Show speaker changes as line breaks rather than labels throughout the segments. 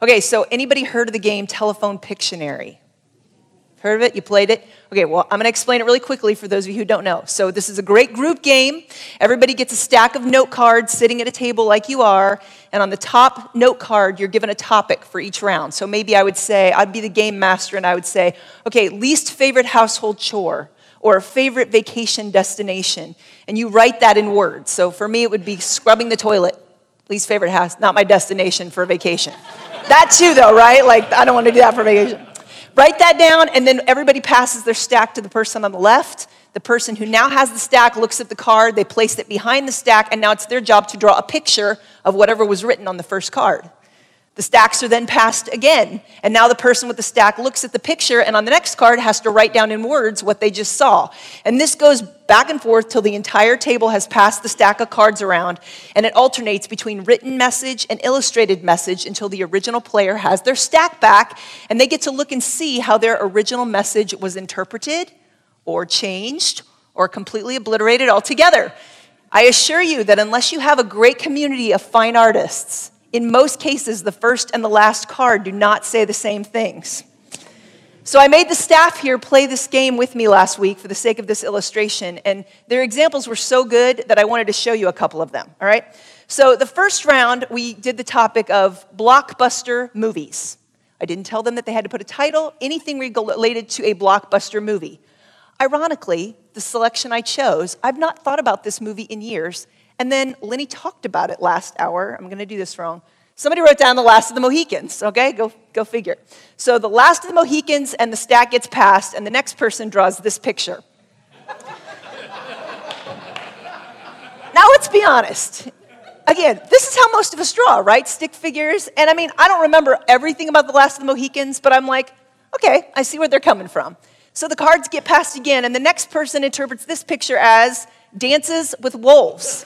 Okay, so anybody heard of the game Telephone Pictionary? Heard of it? You played it? Okay, well, I'm going to explain it really quickly for those of you who don't know. So, this is a great group game. Everybody gets a stack of note cards sitting at a table like you are, and on the top note card, you're given a topic for each round. So, maybe I would say, I'd be the game master, and I would say, okay, least favorite household chore or favorite vacation destination. And you write that in words. So, for me, it would be scrubbing the toilet, least favorite house, not my destination for a vacation. That too, though, right? Like, I don't want to do that for vacation. Write that down, and then everybody passes their stack to the person on the left. The person who now has the stack looks at the card, they place it behind the stack, and now it's their job to draw a picture of whatever was written on the first card. The stacks are then passed again. And now the person with the stack looks at the picture and on the next card has to write down in words what they just saw. And this goes back and forth till the entire table has passed the stack of cards around. And it alternates between written message and illustrated message until the original player has their stack back and they get to look and see how their original message was interpreted or changed or completely obliterated altogether. I assure you that unless you have a great community of fine artists, in most cases, the first and the last card do not say the same things. So I made the staff here play this game with me last week for the sake of this illustration, and their examples were so good that I wanted to show you a couple of them, all right? So the first round, we did the topic of blockbuster movies. I didn't tell them that they had to put a title, anything related to a blockbuster movie. Ironically, the selection I chose, I've not thought about this movie in years, and then Lenny talked about it last hour. I'm going to do this wrong. Somebody wrote down the last of the Mohicans, okay? Go, go figure. So the last of the Mohicans and the stack gets passed, and the next person draws this picture. now let's be honest. Again, this is how most of us draw, right? Stick figures. And I mean, I don't remember everything about the last of the Mohicans, but I'm like, okay, I see where they're coming from. So the cards get passed again, and the next person interprets this picture as Dances with Wolves.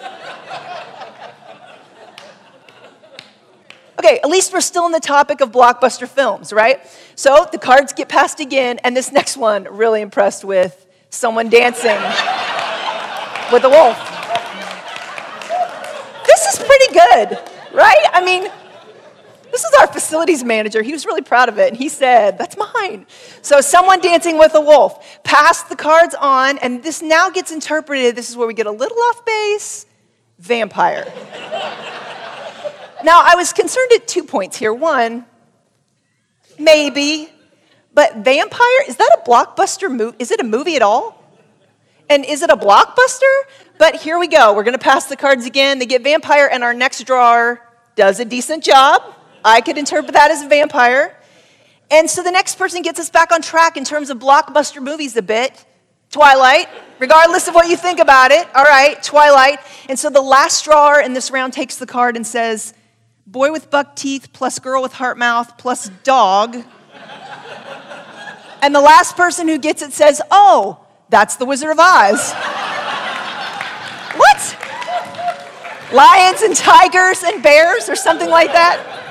Okay, at least we're still in the topic of blockbuster films, right? So the cards get passed again, and this next one, really impressed with someone dancing with a wolf. This is pretty good, right? I mean, this is our facilities manager. He was really proud of it, and he said, That's mine. So, someone dancing with a wolf passed the cards on, and this now gets interpreted. This is where we get a little off base vampire. now, I was concerned at two points here. One, maybe, but vampire, is that a blockbuster movie? Is it a movie at all? And is it a blockbuster? But here we go. We're going to pass the cards again. They get vampire, and our next drawer does a decent job. I could interpret that as a vampire. And so the next person gets us back on track in terms of blockbuster movies a bit. Twilight, regardless of what you think about it. All right, Twilight. And so the last drawer in this round takes the card and says, Boy with buck teeth plus girl with heart mouth plus dog. and the last person who gets it says, Oh, that's the Wizard of Oz. what? Lions and tigers and bears or something like that?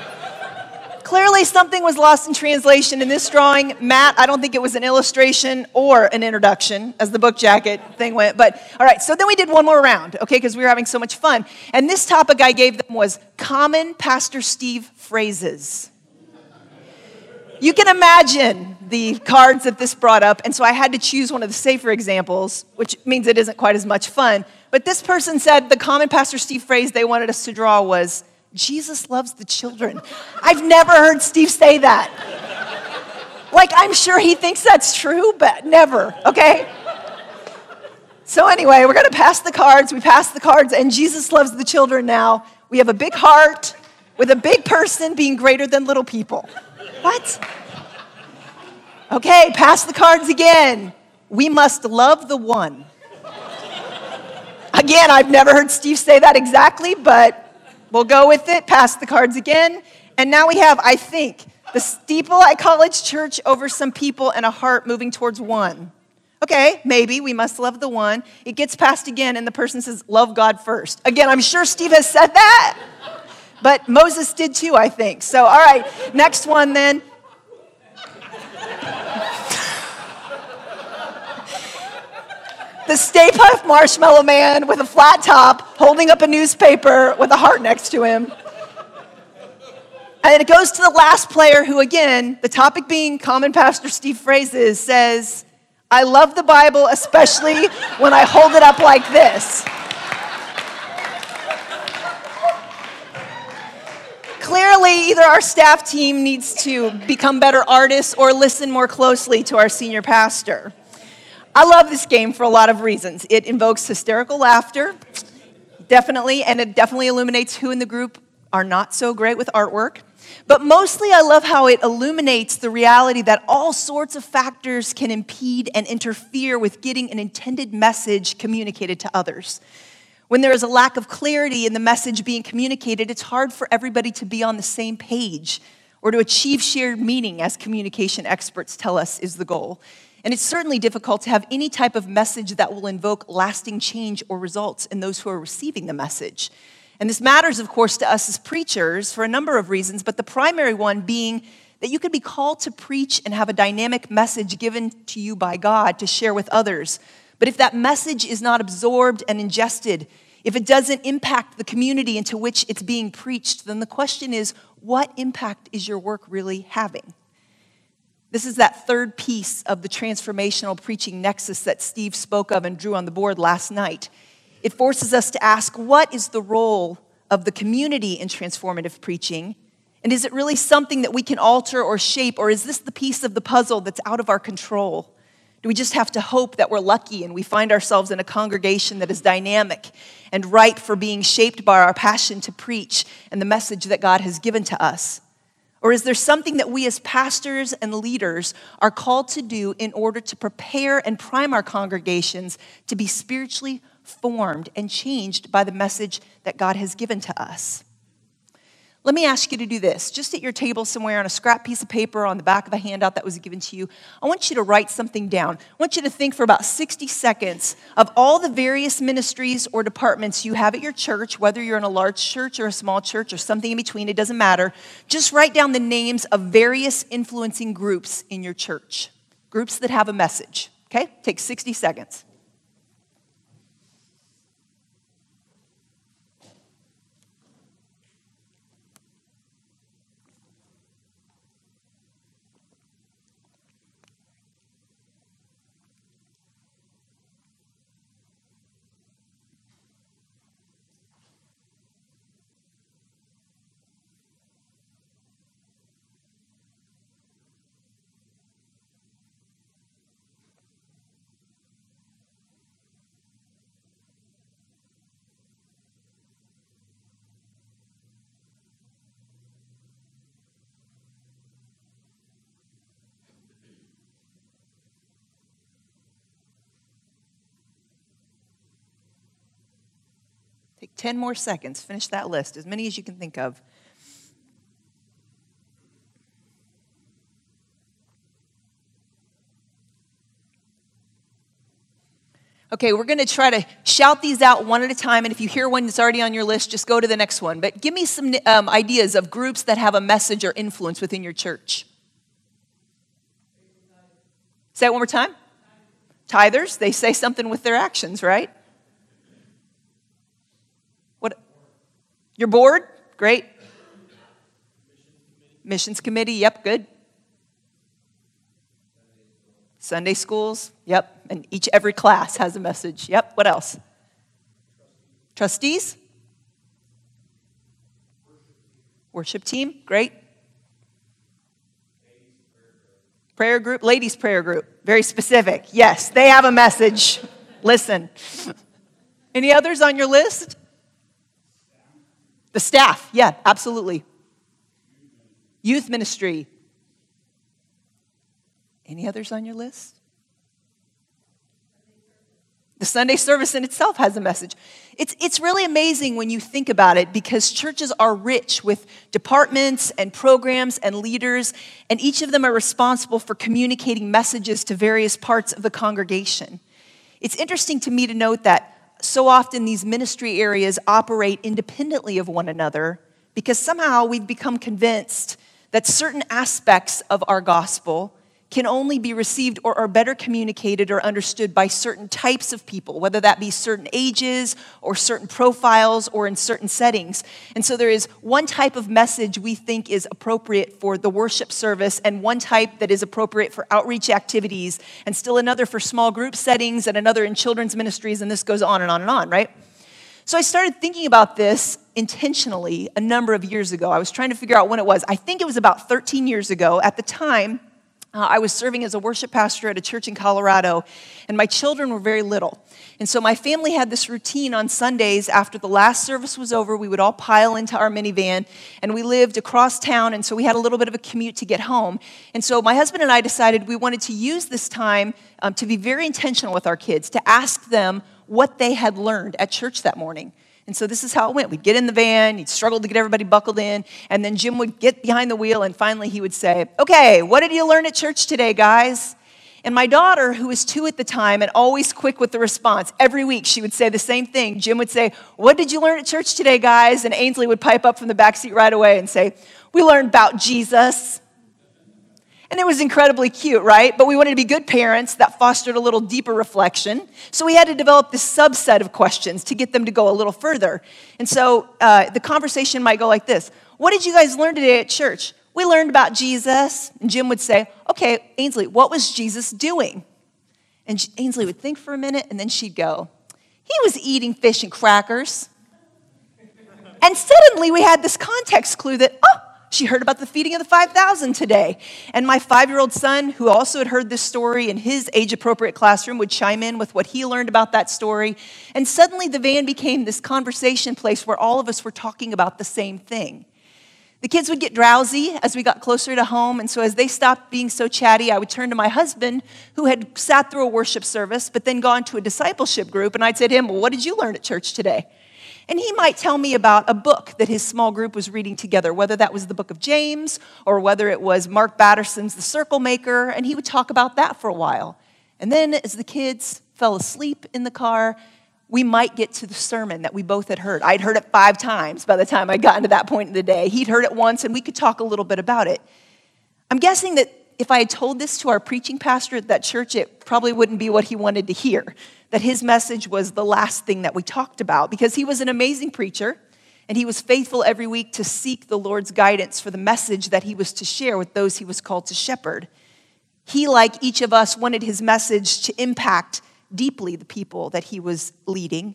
Clearly, something was lost in translation in this drawing. Matt, I don't think it was an illustration or an introduction, as the book jacket thing went. But all right, so then we did one more round, okay, because we were having so much fun. And this topic I gave them was common Pastor Steve phrases. You can imagine the cards that this brought up, and so I had to choose one of the safer examples, which means it isn't quite as much fun. But this person said the common Pastor Steve phrase they wanted us to draw was Jesus loves the children. I've never heard Steve say that. Like, I'm sure he thinks that's true, but never, okay? So, anyway, we're gonna pass the cards. We pass the cards, and Jesus loves the children now. We have a big heart with a big person being greater than little people. What? Okay, pass the cards again. We must love the one. Again, I've never heard Steve say that exactly, but We'll go with it, pass the cards again. And now we have, I think, the steeple at College Church over some people and a heart moving towards one. Okay, maybe we must love the one. It gets passed again, and the person says, Love God first. Again, I'm sure Steve has said that, but Moses did too, I think. So, all right, next one then. the Stay Puft Marshmallow Man with a flat top holding up a newspaper with a heart next to him. And it goes to the last player who, again, the topic being common Pastor Steve phrases, says, I love the Bible, especially when I hold it up like this. Clearly, either our staff team needs to become better artists or listen more closely to our senior pastor. I love this game for a lot of reasons. It invokes hysterical laughter, definitely, and it definitely illuminates who in the group are not so great with artwork. But mostly, I love how it illuminates the reality that all sorts of factors can impede and interfere with getting an intended message communicated to others. When there is a lack of clarity in the message being communicated, it's hard for everybody to be on the same page or to achieve shared meaning, as communication experts tell us is the goal. And it's certainly difficult to have any type of message that will invoke lasting change or results in those who are receiving the message. And this matters, of course, to us as preachers for a number of reasons, but the primary one being that you could be called to preach and have a dynamic message given to you by God to share with others. But if that message is not absorbed and ingested, if it doesn't impact the community into which it's being preached, then the question is what impact is your work really having? This is that third piece of the transformational preaching nexus that Steve spoke of and drew on the board last night. It forces us to ask what is the role of the community in transformative preaching? And is it really something that we can alter or shape, or is this the piece of the puzzle that's out of our control? Do we just have to hope that we're lucky and we find ourselves in a congregation that is dynamic and ripe for being shaped by our passion to preach and the message that God has given to us? Or is there something that we as pastors and leaders are called to do in order to prepare and prime our congregations to be spiritually formed and changed by the message that God has given to us? Let me ask you to do this. Just at your table somewhere on a scrap piece of paper on the back of a handout that was given to you, I want you to write something down. I want you to think for about 60 seconds of all the various ministries or departments you have at your church, whether you're in a large church or a small church or something in between, it doesn't matter. Just write down the names of various influencing groups in your church, groups that have a message. Okay? Take 60 seconds. 10 more seconds, finish that list, as many as you can think of. Okay, we're going to try to shout these out one at a time, and if you hear one that's already on your list, just go to the next one. But give me some um, ideas of groups that have a message or influence within your church. Say it one more time. Tithers, they say something with their actions, right? Your board? Great. Missions committee? Yep, good. Sunday schools? Yep. And each every class has a message. Yep. What else? Trustees? Worship team? Great. Prayer group, ladies' prayer group, very specific. Yes, they have a message. Listen. Any others on your list? The staff, yeah, absolutely. Youth ministry. Any others on your list? The Sunday service in itself has a message. It's, it's really amazing when you think about it because churches are rich with departments and programs and leaders, and each of them are responsible for communicating messages to various parts of the congregation. It's interesting to me to note that so often these ministry areas operate independently of one another because somehow we've become convinced that certain aspects of our gospel can only be received or are better communicated or understood by certain types of people, whether that be certain ages or certain profiles or in certain settings. And so there is one type of message we think is appropriate for the worship service, and one type that is appropriate for outreach activities, and still another for small group settings, and another in children's ministries, and this goes on and on and on, right? So I started thinking about this intentionally a number of years ago. I was trying to figure out when it was. I think it was about 13 years ago. At the time, uh, I was serving as a worship pastor at a church in Colorado, and my children were very little. And so my family had this routine on Sundays after the last service was over. We would all pile into our minivan, and we lived across town, and so we had a little bit of a commute to get home. And so my husband and I decided we wanted to use this time um, to be very intentional with our kids, to ask them what they had learned at church that morning. And so this is how it went. We'd get in the van, he'd struggle to get everybody buckled in, and then Jim would get behind the wheel, and finally he would say, Okay, what did you learn at church today, guys? And my daughter, who was two at the time and always quick with the response, every week she would say the same thing. Jim would say, What did you learn at church today, guys? And Ainsley would pipe up from the back seat right away and say, We learned about Jesus. And it was incredibly cute, right? But we wanted to be good parents that fostered a little deeper reflection. So we had to develop this subset of questions to get them to go a little further. And so uh, the conversation might go like this What did you guys learn today at church? We learned about Jesus. And Jim would say, Okay, Ainsley, what was Jesus doing? And Ainsley would think for a minute and then she'd go, He was eating fish and crackers. And suddenly we had this context clue that, oh, she heard about the feeding of the 5,000 today. And my five year old son, who also had heard this story in his age appropriate classroom, would chime in with what he learned about that story. And suddenly the van became this conversation place where all of us were talking about the same thing. The kids would get drowsy as we got closer to home, and so as they stopped being so chatty, I would turn to my husband, who had sat through a worship service, but then gone to a discipleship group, and I'd say to him, Well, what did you learn at church today? And he might tell me about a book that his small group was reading together, whether that was the book of James or whether it was Mark Batterson's The Circle Maker, and he would talk about that for a while. And then as the kids fell asleep in the car, we might get to the sermon that we both had heard. I'd heard it five times by the time I got to that point in the day. He'd heard it once, and we could talk a little bit about it. I'm guessing that if I had told this to our preaching pastor at that church, it probably wouldn't be what he wanted to hear. That his message was the last thing that we talked about because he was an amazing preacher and he was faithful every week to seek the Lord's guidance for the message that he was to share with those he was called to shepherd. He, like each of us, wanted his message to impact deeply the people that he was leading.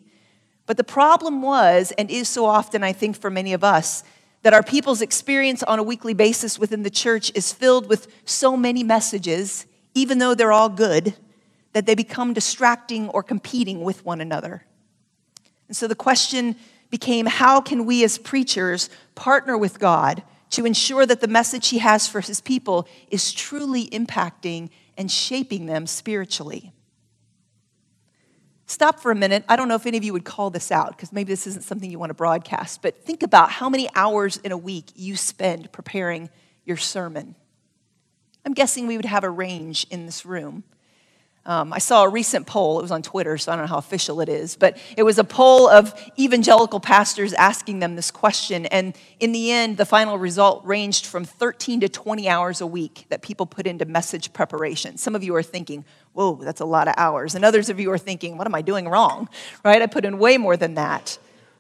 But the problem was, and is so often, I think, for many of us, that our people's experience on a weekly basis within the church is filled with so many messages, even though they're all good, that they become distracting or competing with one another. And so the question became how can we as preachers partner with God to ensure that the message He has for His people is truly impacting and shaping them spiritually? Stop for a minute. I don't know if any of you would call this out because maybe this isn't something you want to broadcast, but think about how many hours in a week you spend preparing your sermon. I'm guessing we would have a range in this room. Um, I saw a recent poll, it was on Twitter, so I don't know how official it is, but it was a poll of evangelical pastors asking them this question. And in the end, the final result ranged from 13 to 20 hours a week that people put into message preparation. Some of you are thinking, whoa, that's a lot of hours. And others of you are thinking, what am I doing wrong? Right? I put in way more than that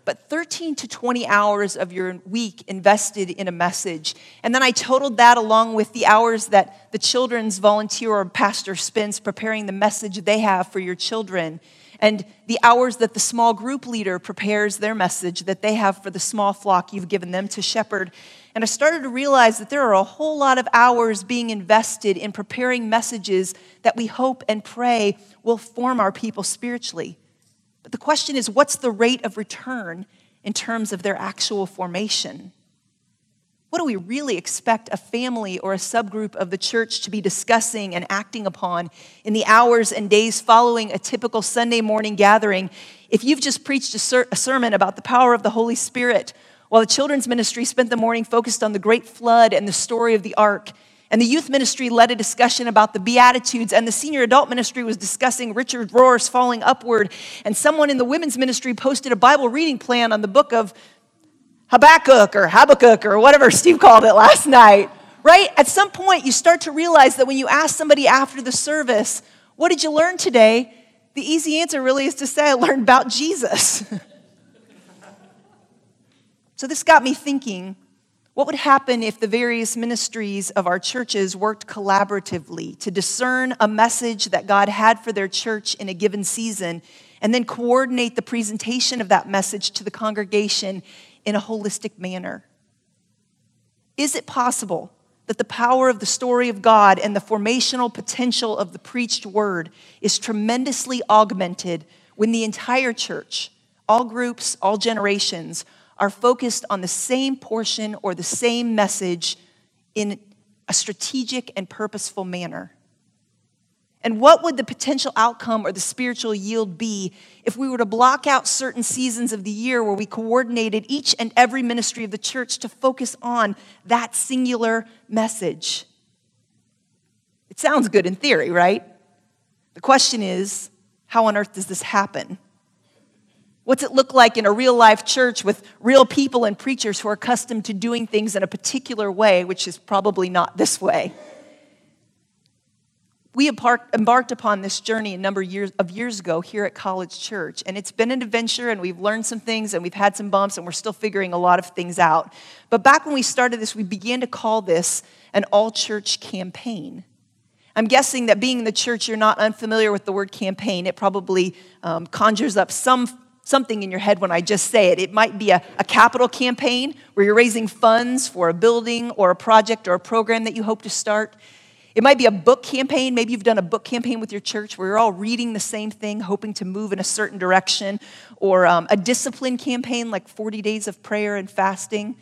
but 13 to 20 hours of your week invested in a message. And then I totaled that along with the hours that the children's volunteer or pastor spends preparing the message they have for your children, and the hours that the small group leader prepares their message that they have for the small flock you've given them to shepherd. And I started to realize that there are a whole lot of hours being invested in preparing messages that we hope and pray will form our people spiritually. But the question is what's the rate of return in terms of their actual formation? What do we really expect a family or a subgroup of the church to be discussing and acting upon in the hours and days following a typical Sunday morning gathering if you've just preached a, ser- a, sermon about the power of the Holy Spirit while the children's ministry spent the morning focused on the great flood and the story of the ark and the youth ministry led a discussion about the Beatitudes, and the senior adult ministry was discussing Richard Rohr's Falling Upward. And someone in the women's ministry posted a Bible reading plan on the book of Habakkuk or Habakkuk or whatever Steve called it last night. right? At some point, you start to realize that when you ask somebody after the service, What did you learn today? The easy answer really is to say, I learned about Jesus. so this got me thinking what would happen if the various ministries of our churches worked collaboratively to discern a message that God had for their church in a given season and then coordinate the presentation of that message to the congregation in a holistic manner? Is it possible that the power of the story of God and the formational potential of the preached word is tremendously augmented when the entire church, all groups, all generations, are focused on the same portion or the same message in a strategic and purposeful manner. And what would the potential outcome or the spiritual yield be if we were to block out certain seasons of the year where we coordinated each and every ministry of the church to focus on that singular message? It sounds good in theory, right? The question is how on earth does this happen? What's it look like in a real life church with real people and preachers who are accustomed to doing things in a particular way, which is probably not this way? We embarked upon this journey a number of years, ago here at College Church, and it's been an adventure, and we've learned some things, and we've had some bumps, and we're still figuring a lot of things out. But back when we started this, we began to call this an all church campaign. I'm guessing that being in the church, you're not unfamiliar with the word campaign. It probably um, conjures up some something in your head when I just say it. It might be a, a capital campaign where you're raising funds for a building or a project or a program that you hope to start. It might be a book campaign. Maybe you've done a book campaign with your church where you're all reading the same thing, hoping to move in a certain direction, or um, a discipline campaign like 40 days of prayer and fasting.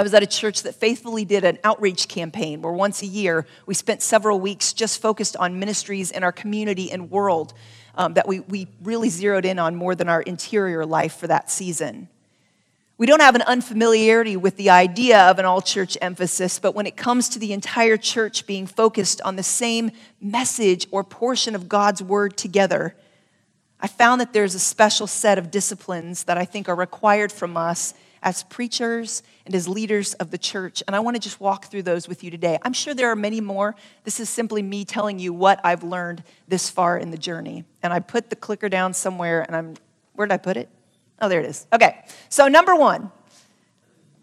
I was at a church that faithfully did an outreach campaign where once a year we spent several weeks just focused on ministries in our community and world um, that we, we really zeroed in on more than our interior life for that season. We don't have an unfamiliarity with the idea of an all church emphasis, but when it comes to the entire church being focused on the same message or portion of God's word together, I found that there's a special set of disciplines that I think are required from us as preachers and as leaders of the church. And I want to just walk through those with you today. I'm sure there are many more. This is simply me telling you what I've learned this far in the journey. And I put the clicker down somewhere, and I'm, where did I put it? Oh, there it is. Okay. So, number one,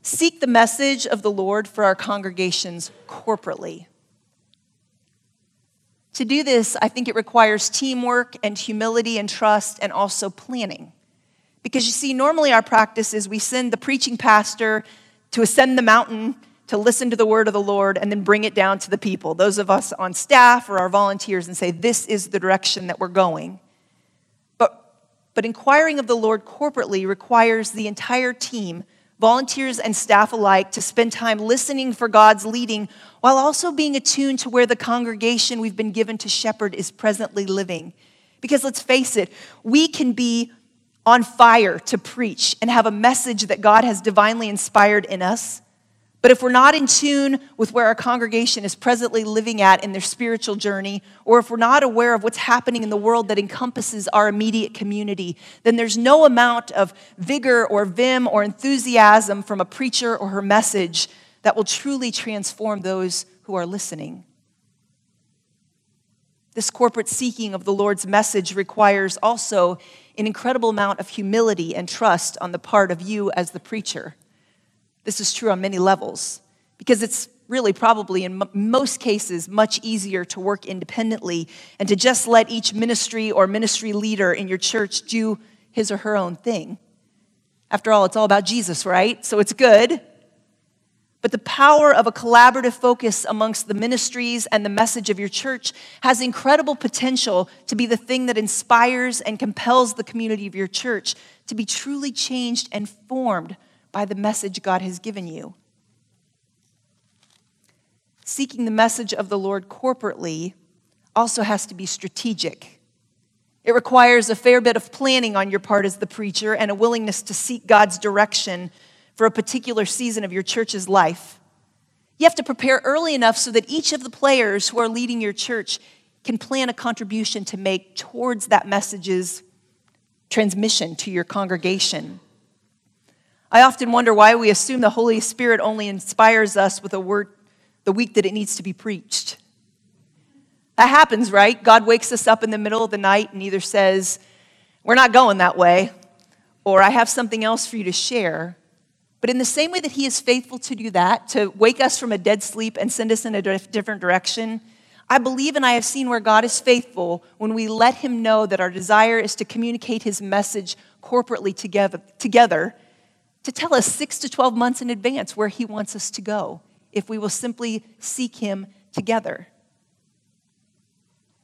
seek the message of the Lord for our congregations corporately. To do this, I think it requires teamwork and humility and trust and also planning. Because you see, normally our practice is we send the preaching pastor to ascend the mountain to listen to the word of the Lord and then bring it down to the people, those of us on staff or our volunteers, and say, This is the direction that we're going. But, but inquiring of the Lord corporately requires the entire team, volunteers and staff alike, to spend time listening for God's leading while also being attuned to where the congregation we've been given to shepherd is presently living. Because let's face it, we can be on fire to preach and have a message that God has divinely inspired in us. But if we're not in tune with where our congregation is presently living at in their spiritual journey, or if we're not aware of what's happening in the world that encompasses our immediate community, then there's no amount of vigor or vim or enthusiasm from a preacher or her message that will truly transform those who are listening. This corporate seeking of the Lord's message requires also an incredible amount of humility and trust on the part of you as the preacher. This is true on many levels because it's really probably in m- most cases much easier to work independently and to just let each ministry or ministry leader in your church do his or her own thing. After all, it's all about Jesus, right? So it's good. But the power of a collaborative focus amongst the ministries and the message of your church has incredible potential to be the thing that inspires and compels the community of your church to be truly changed and formed by the message God has given you. Seeking the message of the Lord corporately also has to be strategic. It requires a fair bit of planning on your part as the preacher and a willingness to seek God's direction for a particular season of your church's life. You have to prepare early enough so that each of the players who are leading your church can plan a contribution to make towards that message's transmission to your congregation. I often wonder why we assume the Holy Spirit only inspires us with a word the week that it needs to be preached. That happens, right? God wakes us up in the middle of the night and either says, We're not going that way, or I have something else for you to share. But in the same way that He is faithful to do that, to wake us from a dead sleep and send us in a different direction, I believe and I have seen where God is faithful when we let Him know that our desire is to communicate His message corporately together, together to tell us six to 12 months in advance where He wants us to go if we will simply seek Him together.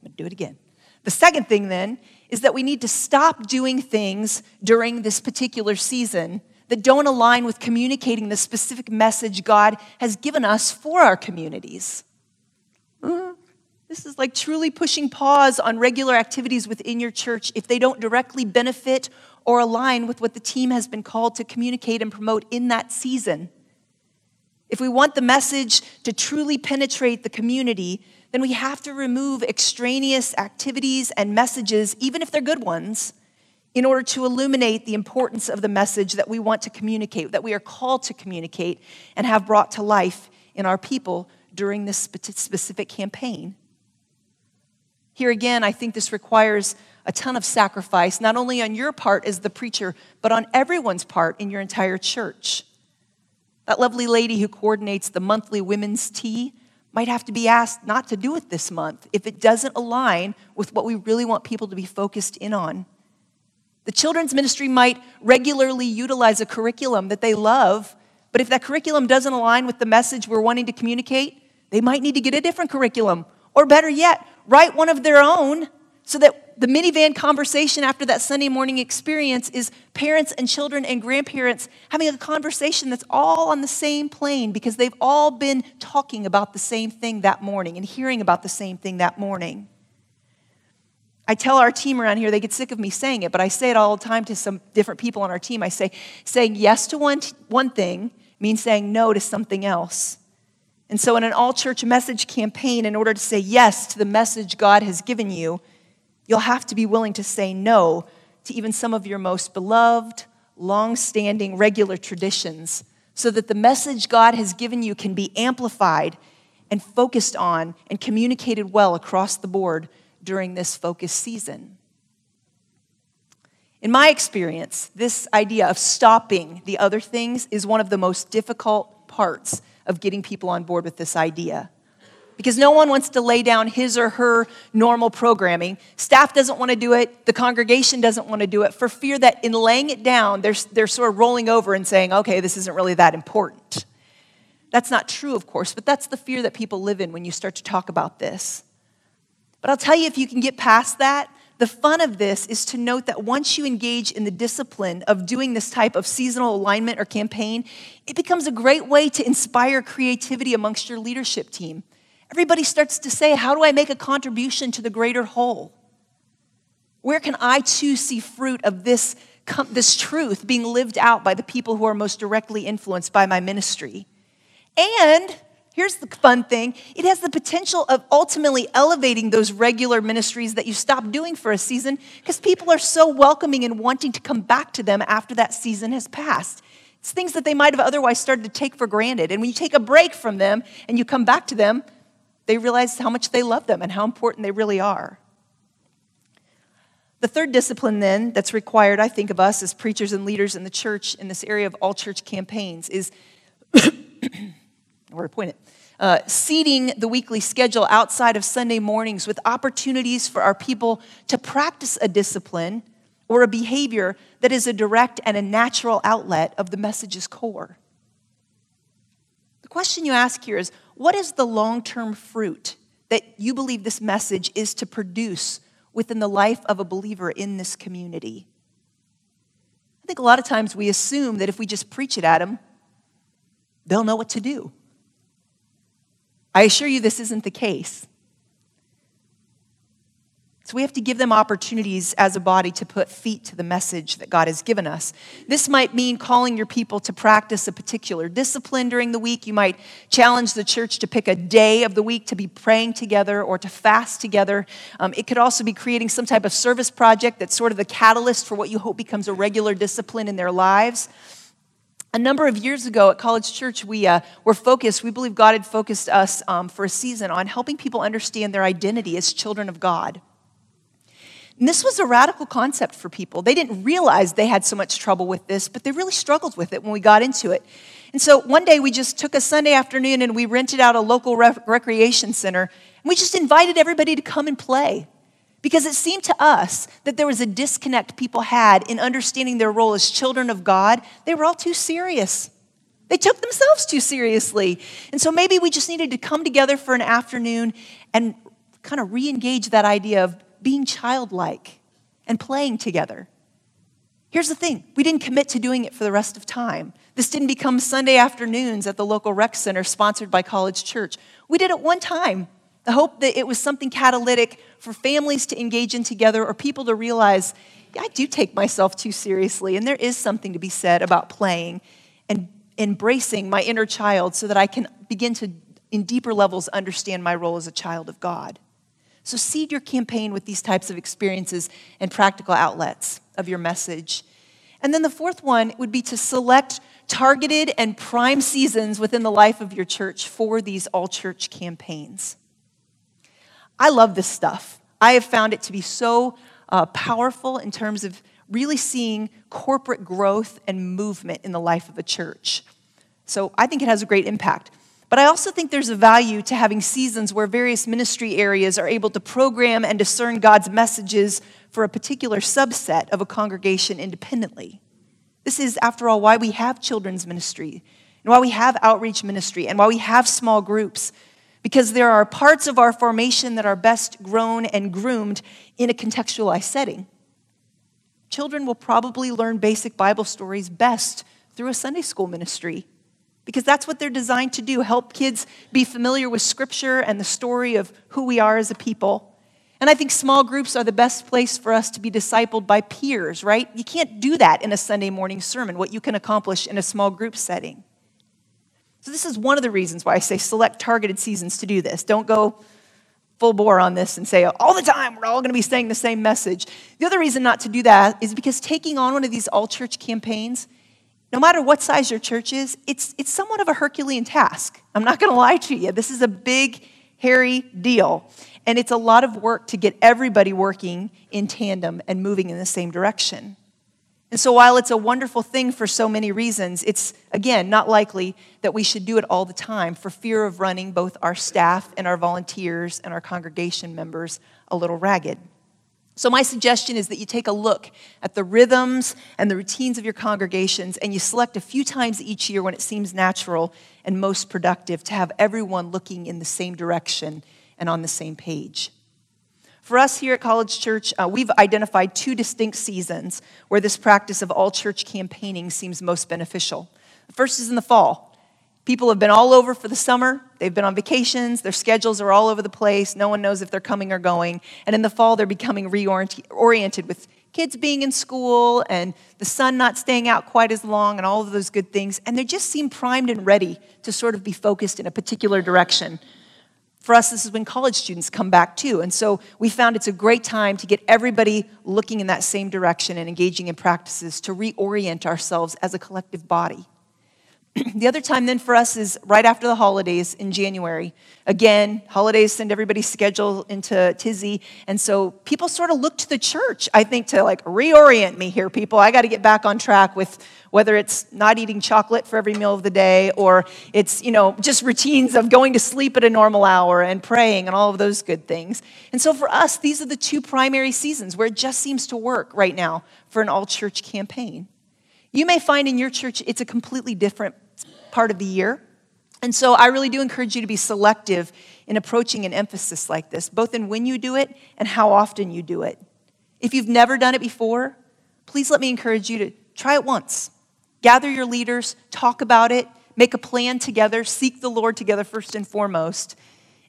I'm going to do it again. The second thing then is that we need to stop doing things during this particular season that don't align with communicating the specific message God has given us for our communities. Mm-hmm. This is like truly pushing pause on regular activities within your church if they don't directly benefit or align with what the team has been called to communicate and promote in that season. If we want the message to truly penetrate the community, then we have to remove extraneous activities and messages, even if they're good ones, in order to illuminate the importance of the message that we want to communicate, that we are called to communicate and have brought to life in our people during this specific campaign. Here again, I think this requires a ton of sacrifice, not only on your part as the preacher, but on everyone's part in your entire church. That lovely lady who coordinates the monthly women's tea might have to be asked not to do it this month if it doesn't align with what we really want people to be focused in on. The children's ministry might regularly utilize a curriculum that they love, but if that curriculum doesn't align with the message we're wanting to communicate, they might need to get a different curriculum. Or better yet, write one of their own so that the minivan conversation after that Sunday morning experience is parents and children and grandparents having a conversation that's all on the same plane because they've all been talking about the same thing that morning and hearing about the same thing that morning. I tell our team around here, they get sick of me saying it, but I say it all the time to some different people on our team. I say, saying yes to one, one thing means saying no to something else. And so, in an all church message campaign, in order to say yes to the message God has given you, you'll have to be willing to say no to even some of your most beloved, long standing, regular traditions so that the message God has given you can be amplified and focused on and communicated well across the board during this focus season. In my experience, this idea of stopping the other things is one of the most difficult parts of getting people on board with this idea. Because no one wants to lay down his or her normal programming. Staff doesn't want to do it. The congregation doesn't want to do it for fear that in laying it down, they're, they're sort of rolling over and saying, okay, this isn't really that important. That's not true, of course, but that's the fear that people live in when you start to talk about this. But I'll tell you, if you can get past that, the fun of this is to note that once you engage in the discipline of doing this type of seasonal alignment or campaign, it becomes a great way to inspire creativity amongst your leadership team. Everybody starts to say, How do I make a contribution to the greater whole? Where can I too see fruit of this, this truth being lived out by the people who are most directly influenced by my ministry? And Here's the fun thing it has the potential of ultimately elevating those regular ministries that you stop doing for a season because people are so welcoming and wanting to come back to them after that season has passed. It's things that they might have otherwise started to take for granted. And when you take a break from them and you come back to them, they realize how much they love them and how important they really are. The third discipline, then, that's required, I think, of us as preachers and leaders in the church in this area of all church campaigns is where to point it. Uh, seating the weekly schedule outside of Sunday mornings with opportunities for our people to practice a discipline or a behavior that is a direct and a natural outlet of the message's core. The question you ask here is what is the long term fruit that you believe this message is to produce within the life of a believer in this community? I think a lot of times we assume that if we just preach it at them, they'll know what to do. I assure you this isn't the case. So we have to give them opportunities as a body to put feet to the message that God has given us. This might mean calling your people to practice a particular discipline during the week. You might challenge the church to pick a day of the week to be praying together or to fast together. Um, it could also be creating some type of service project that's sort of the catalyst for what you hope becomes a regular discipline in their lives. A number of years ago at College Church, we uh, were focused, we believe God had focused us um, for a season on helping people understand their identity as children of God. And this was a radical concept for people. They didn't realize they had so much trouble with this, but they really struggled with it when we got into it. And so one day we just took a Sunday afternoon and we rented out a local rec- recreation center and we just invited everybody to come and play. Because it seemed to us that there was a disconnect people had in understanding their role as children of God. They were all too serious. They took themselves too seriously. And so maybe we just needed to come together for an afternoon and kind of re engage that idea of being childlike and playing together. Here's the thing we didn't commit to doing it for the rest of time. This didn't become Sunday afternoons at the local rec center sponsored by College Church. We did it one time the hope that it was something catalytic for families to engage in together or people to realize, yeah, I do take myself too seriously, and there is something to be said about playing and embracing my inner child so that I can begin to, in deeper levels, understand my role as a child of God. So, seed your campaign with these types of experiences and practical outlets of your message. And then the fourth one would be to select targeted and prime seasons within the life of your church for these all church campaigns. I love this stuff. I have found it to be so uh, powerful in terms of really seeing corporate growth and movement in the life of a church. So I think it has a great impact. But I also think there's a value to having seasons where various ministry areas are able to program and discern God's messages for a particular subset of a congregation independently. This is, after all, why we have children's ministry and why we have outreach ministry and why we have small groups because there are parts of our formation that are best grown and groomed in a contextualized setting. Children will probably learn basic Bible stories best through a Sunday school ministry because that's what they're designed to do help kids be familiar with Scripture and the story of who we are as a people. And I think small groups are the best place for us to be discipled by peers, right? You can't do that in a Sunday morning sermon, what you can accomplish in a small group setting. So, this is one of the reasons why I say select targeted seasons to do this. Don't go full bore on this and say, all the time, we're all going to be saying the same message. The other reason not to do that is because taking on one of these all church campaigns, no matter what size your church is, it's, it's somewhat of a Herculean task. I'm not going to lie to you. This is a big, hairy deal. And it's a lot of work to get everybody working in tandem and moving in the same direction. And so, while it's a wonderful thing for so many reasons, it's, again, not likely that we should do it all the time for fear of running both our staff and our volunteers and our congregation members a little ragged. So, my suggestion is that you take a look at the rhythms and the routines of your congregations and you select a few times each year when it seems natural and most productive to have everyone looking in the same direction and on the same page. For us here at College Church, uh, we've identified two distinct seasons where this practice of all church campaigning seems most beneficial. The first is in the fall. People have been all over for the summer. They've been on vacations. Their schedules are all over the place. No one knows if they're coming or going. And in the fall, they're becoming reoriented with kids being in school and the sun not staying out quite as long and all of those good things. And they just seem primed and ready to sort of be focused in a particular direction. For us, this is when college students come back too. And so we found it's a great time to get everybody looking in that same direction and engaging in practices to reorient ourselves as a collective body. the other time then for us is right after the holidays in January. Again, holidays send everybody's schedule into tizzy. And so people sort of look to the church, I think, to like reorient me here, people. I got to get back on track with whether it's not eating chocolate for every meal of the day or it's, you know, just routines of going to sleep at a normal hour and praying and all of those good things. And so for us, these are the two primary seasons where it just seems to work right now for an all church campaign. You may find in your church it's a completely different part of the year. And so I really do encourage you to be selective in approaching an emphasis like this, both in when you do it and how often you do it. If you've never done it before, please let me encourage you to try it once. Gather your leaders, talk about it, make a plan together, seek the Lord together first and foremost.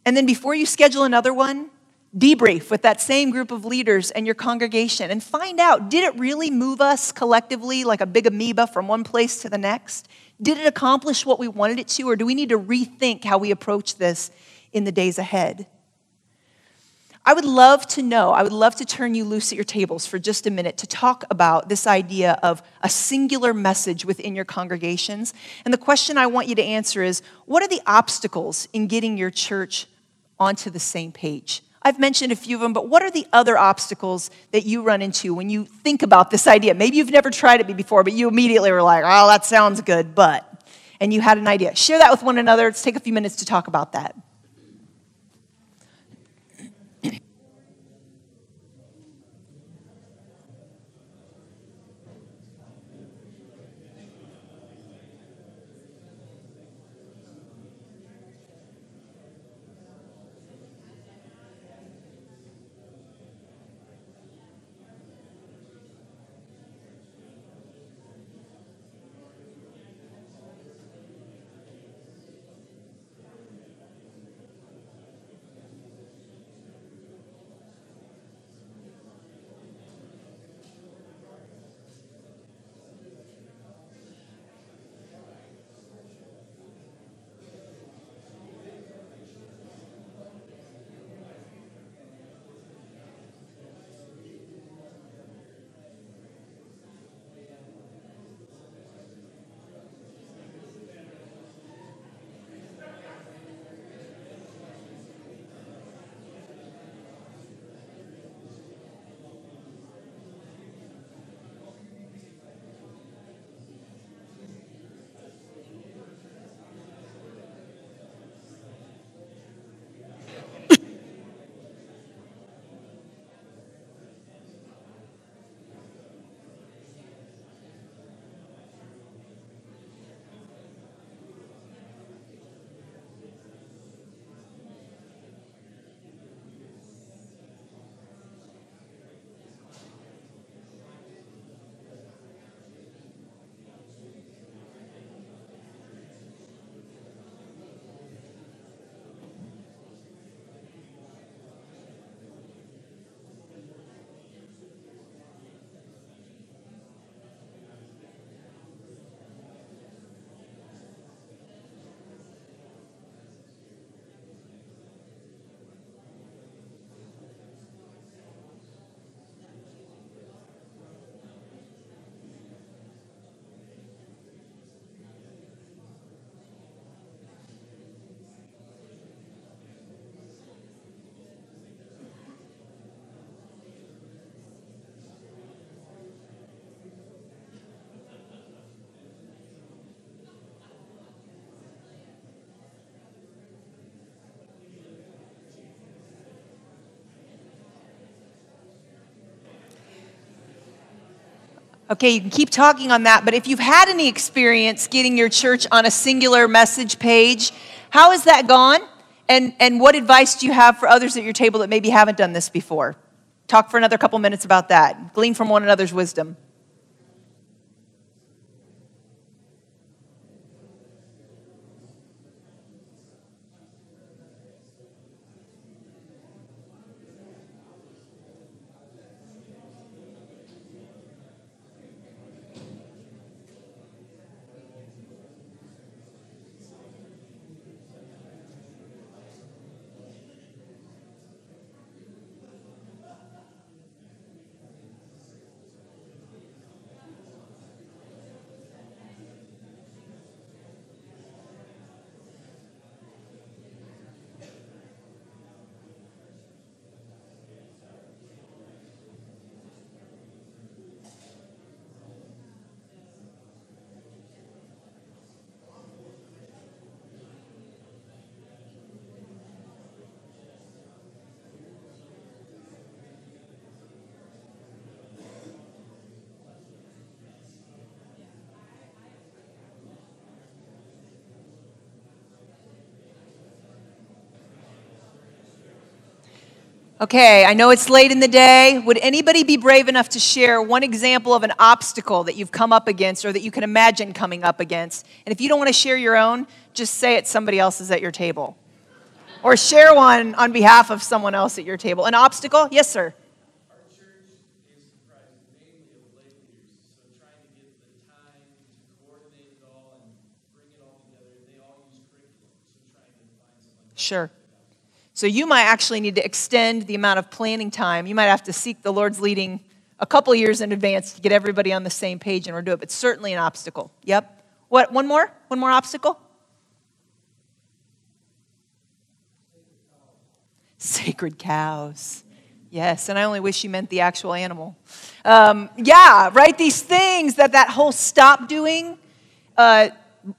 And then before you schedule another one, debrief with that same group of leaders and your congregation and find out did it really move us collectively like a big amoeba from one place to the next? Did it accomplish what we wanted it to, or do we need to rethink how we approach this in the days ahead? I would love to know, I would love to turn you loose at your tables for just a minute to talk about this idea of a singular message within your congregations. And the question I want you to answer is what are the obstacles in getting your church onto the same page? I've mentioned a few of them, but what are the other obstacles that you run into when you think about this idea? Maybe you've never tried it before, but you immediately were like, oh, that sounds good, but, and you had an idea. Share that with one another. Let's take a few minutes to talk about that. Okay, you can keep talking on that, but if you've had any experience getting your church on a singular message page, how has that gone? And, and what advice do you have for others at your table that maybe haven't done this before? Talk for another couple minutes about that. Glean from one another's wisdom. Okay, I know it's late in the day. Would anybody be brave enough to share one example of an obstacle that you've come up against or that you can imagine coming up against? And if you don't want to share your own, just say it somebody else is at your table. Or share one on behalf of someone else at your table. An obstacle? Yes, sir. Sure. So you might actually need to extend the amount of planning time. You might have to seek the Lord's leading a couple years in advance to get everybody on the same page and do it, but certainly an obstacle. Yep. What, one more? One more obstacle? Sacred cows. Yes, and I only wish you meant the actual animal. Um, yeah, right? These things that that whole stop doing, uh,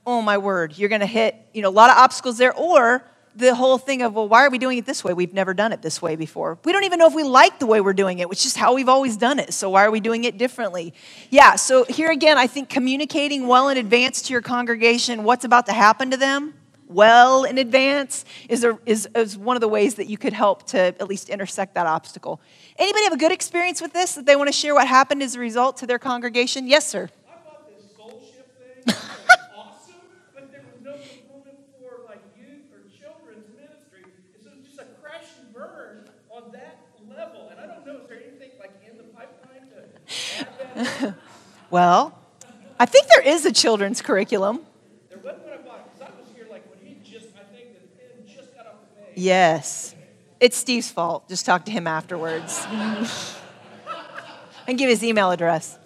oh my word, you're going to hit, you know, a lot of obstacles there. Or the whole thing of, well, why are we doing it this way? We've never done it this way before. We don't even know if we like the way we're doing it, which is how we've always done it. So why are we doing it differently? Yeah, so here again, I think communicating well in advance to your congregation what's about to happen to them well in advance is, a, is, is one of the ways that you could help to at least intersect that obstacle. Anybody have a good experience with this that they want to share what happened as a result to their congregation? Yes, sir. well, I think there is a children's curriculum. There wasn't when I bought because I was here like when he just, I think the pen just got off the page. Yes. It's Steve's fault. Just talk to him afterwards. and give his email address.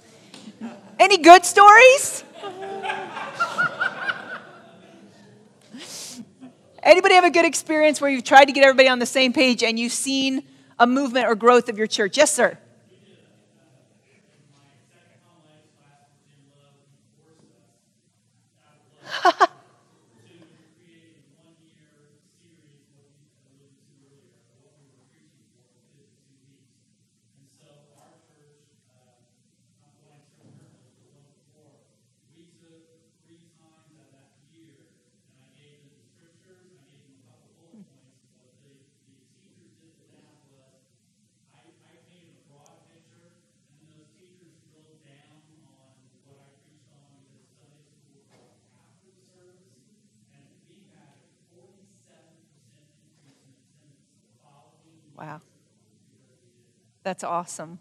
Any good stories? Anybody have a good experience where you've tried to get everybody on the same page and you've seen a movement or growth of your church? Yes, sir. That's awesome.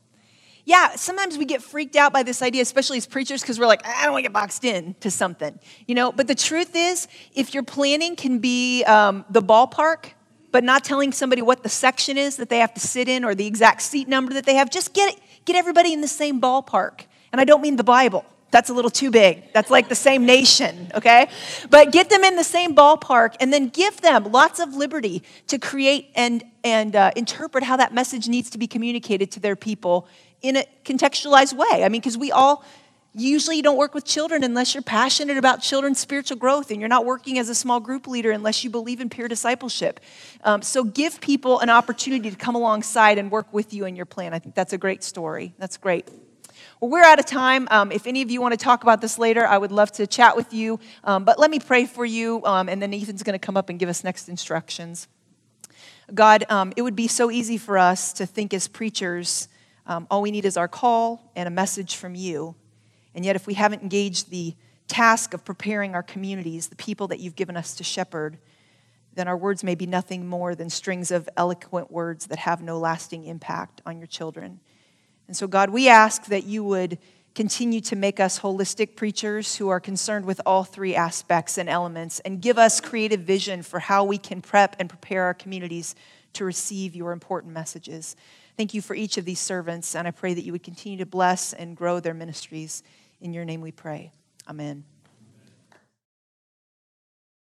Yeah, sometimes we get freaked out by this idea, especially as preachers, because we're like, I don't want to get boxed in to something, you know. But the truth is, if your planning can be um, the ballpark, but not telling somebody what the section is that they have to sit in or the exact seat number that they have, just get it, get everybody in the same ballpark. And I don't mean the Bible. That's a little too big. That's like the same nation, okay? But get them in the same ballpark and then give them lots of liberty to create and, and uh, interpret how that message needs to be communicated to their people in a contextualized way. I mean, because we all usually you don't work with children unless you're passionate about children's spiritual growth and you're not working as a small group leader unless you believe in peer discipleship um, so give people an opportunity to come alongside and work with you in your plan i think that's a great story that's great well, we're out of time. Um, if any of you want to talk about this later, I would love to chat with you. Um, but let me pray for you, um, and then Ethan's going to come up and give us next instructions. God, um, it would be so easy for us to think as preachers, um, all we need is our call and a message from you. And yet, if we haven't engaged the task of preparing our communities, the people that you've given us to shepherd, then our words may be nothing more than strings of eloquent words that have no lasting impact on your children. And so, God, we ask that you would continue to make us holistic preachers who are concerned with all three aspects and elements and give us creative vision for how we can prep and prepare our communities to receive your important messages. Thank you for each of these servants, and I pray that you would continue to bless and grow their ministries. In your name we pray. Amen.